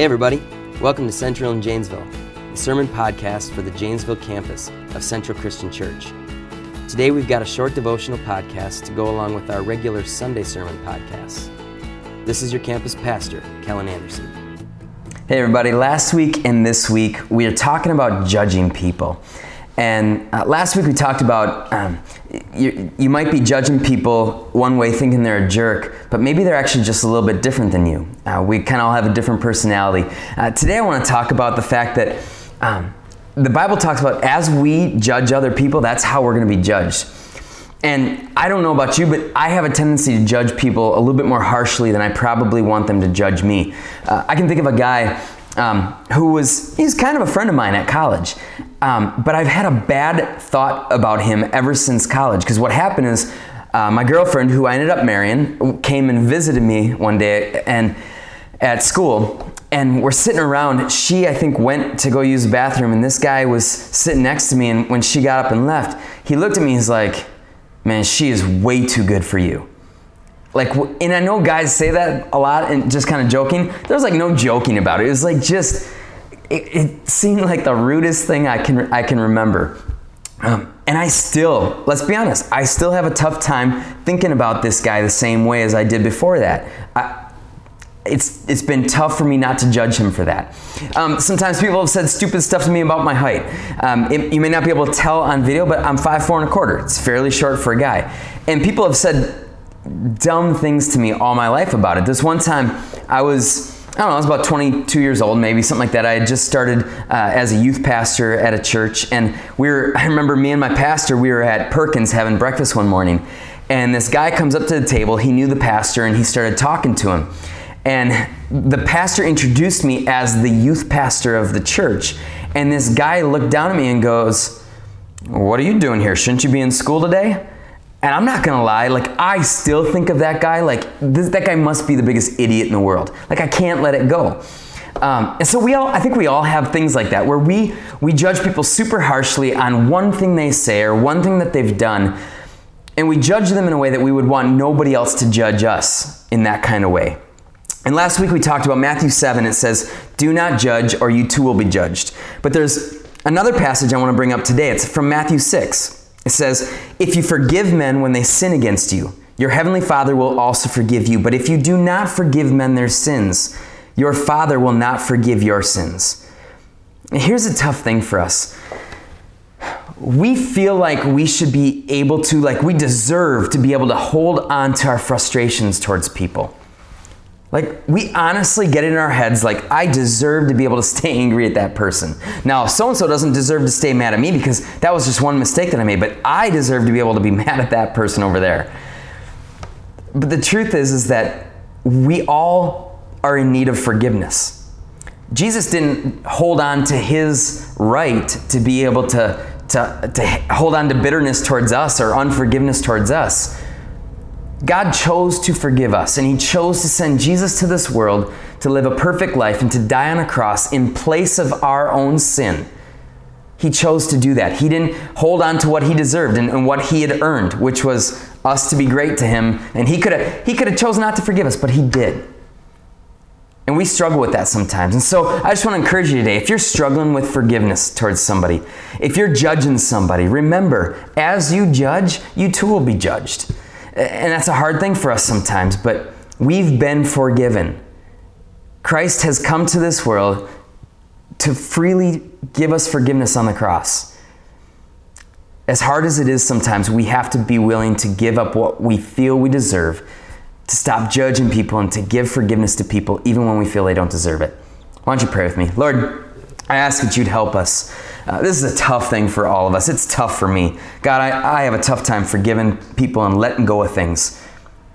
Hey, everybody. Welcome to Central in Janesville, the sermon podcast for the Janesville campus of Central Christian Church. Today, we've got a short devotional podcast to go along with our regular Sunday sermon podcasts. This is your campus pastor, Kellen Anderson. Hey, everybody. Last week and this week, we are talking about judging people. And uh, last week we talked about um, you, you might be judging people one way, thinking they're a jerk, but maybe they're actually just a little bit different than you. Uh, we kind of all have a different personality. Uh, today I want to talk about the fact that um, the Bible talks about as we judge other people, that's how we're going to be judged. And I don't know about you, but I have a tendency to judge people a little bit more harshly than I probably want them to judge me. Uh, I can think of a guy um, who was, he's kind of a friend of mine at college. Um, but I've had a bad thought about him ever since college. Because what happened is, uh, my girlfriend, who I ended up marrying, came and visited me one day and at school. And we're sitting around. She, I think, went to go use the bathroom, and this guy was sitting next to me. And when she got up and left, he looked at me. He's like, "Man, she is way too good for you." Like, and I know guys say that a lot and just kind of joking. There's like no joking about it. It was like just it, it seemed like the rudest thing I can I can remember. Um, and I still, let's be honest, I still have a tough time thinking about this guy the same way as I did before that. I, it's, it's been tough for me not to judge him for that. Um, sometimes people have said stupid stuff to me about my height. Um, it, you may not be able to tell on video, but I'm five four and a quarter. It's fairly short for a guy. And people have said dumb things to me all my life about it. This one time, I was I don't know, I was about 22 years old, maybe something like that. I had just started uh, as a youth pastor at a church, and we were, I remember me and my pastor, we were at Perkins having breakfast one morning, and this guy comes up to the table. He knew the pastor, and he started talking to him. And the pastor introduced me as the youth pastor of the church. And this guy looked down at me and goes, What are you doing here? Shouldn't you be in school today? And I'm not gonna lie, like I still think of that guy like this, that guy must be the biggest idiot in the world. Like I can't let it go. Um, and so we all, I think we all have things like that where we we judge people super harshly on one thing they say or one thing that they've done, and we judge them in a way that we would want nobody else to judge us in that kind of way. And last week we talked about Matthew 7. It says, Do not judge, or you too will be judged. But there's another passage I want to bring up today. It's from Matthew 6. It says, If you forgive men when they sin against you, your heavenly Father will also forgive you. But if you do not forgive men their sins, your Father will not forgive your sins. Here's a tough thing for us. We feel like we should be able to, like, we deserve to be able to hold on to our frustrations towards people. Like, we honestly get in our heads, like, I deserve to be able to stay angry at that person. Now, so and so doesn't deserve to stay mad at me because that was just one mistake that I made, but I deserve to be able to be mad at that person over there. But the truth is, is that we all are in need of forgiveness. Jesus didn't hold on to his right to be able to, to, to hold on to bitterness towards us or unforgiveness towards us. God chose to forgive us, and He chose to send Jesus to this world to live a perfect life and to die on a cross in place of our own sin. He chose to do that. He didn't hold on to what he deserved and, and what he had earned, which was us to be great to him. And he could have he could have chosen not to forgive us, but he did. And we struggle with that sometimes. And so I just want to encourage you today if you're struggling with forgiveness towards somebody, if you're judging somebody, remember, as you judge, you too will be judged. And that's a hard thing for us sometimes, but we've been forgiven. Christ has come to this world to freely give us forgiveness on the cross. As hard as it is sometimes, we have to be willing to give up what we feel we deserve, to stop judging people, and to give forgiveness to people even when we feel they don't deserve it. Why don't you pray with me? Lord, I ask that you'd help us. Uh, this is a tough thing for all of us. It's tough for me. God, I, I have a tough time forgiving people and letting go of things.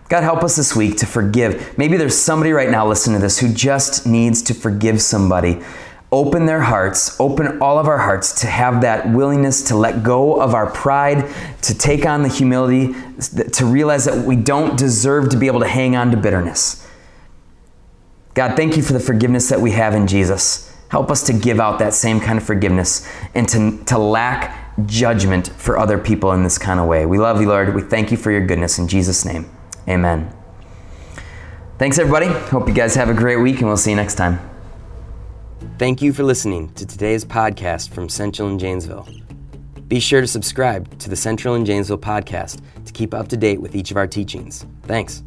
God, help us this week to forgive. Maybe there's somebody right now listening to this who just needs to forgive somebody. Open their hearts, open all of our hearts to have that willingness to let go of our pride, to take on the humility, to realize that we don't deserve to be able to hang on to bitterness. God, thank you for the forgiveness that we have in Jesus. Help us to give out that same kind of forgiveness and to, to lack judgment for other people in this kind of way. We love you, Lord. We thank you for your goodness. In Jesus' name, amen. Thanks, everybody. Hope you guys have a great week, and we'll see you next time. Thank you for listening to today's podcast from Central and Janesville. Be sure to subscribe to the Central and Janesville podcast to keep up to date with each of our teachings. Thanks.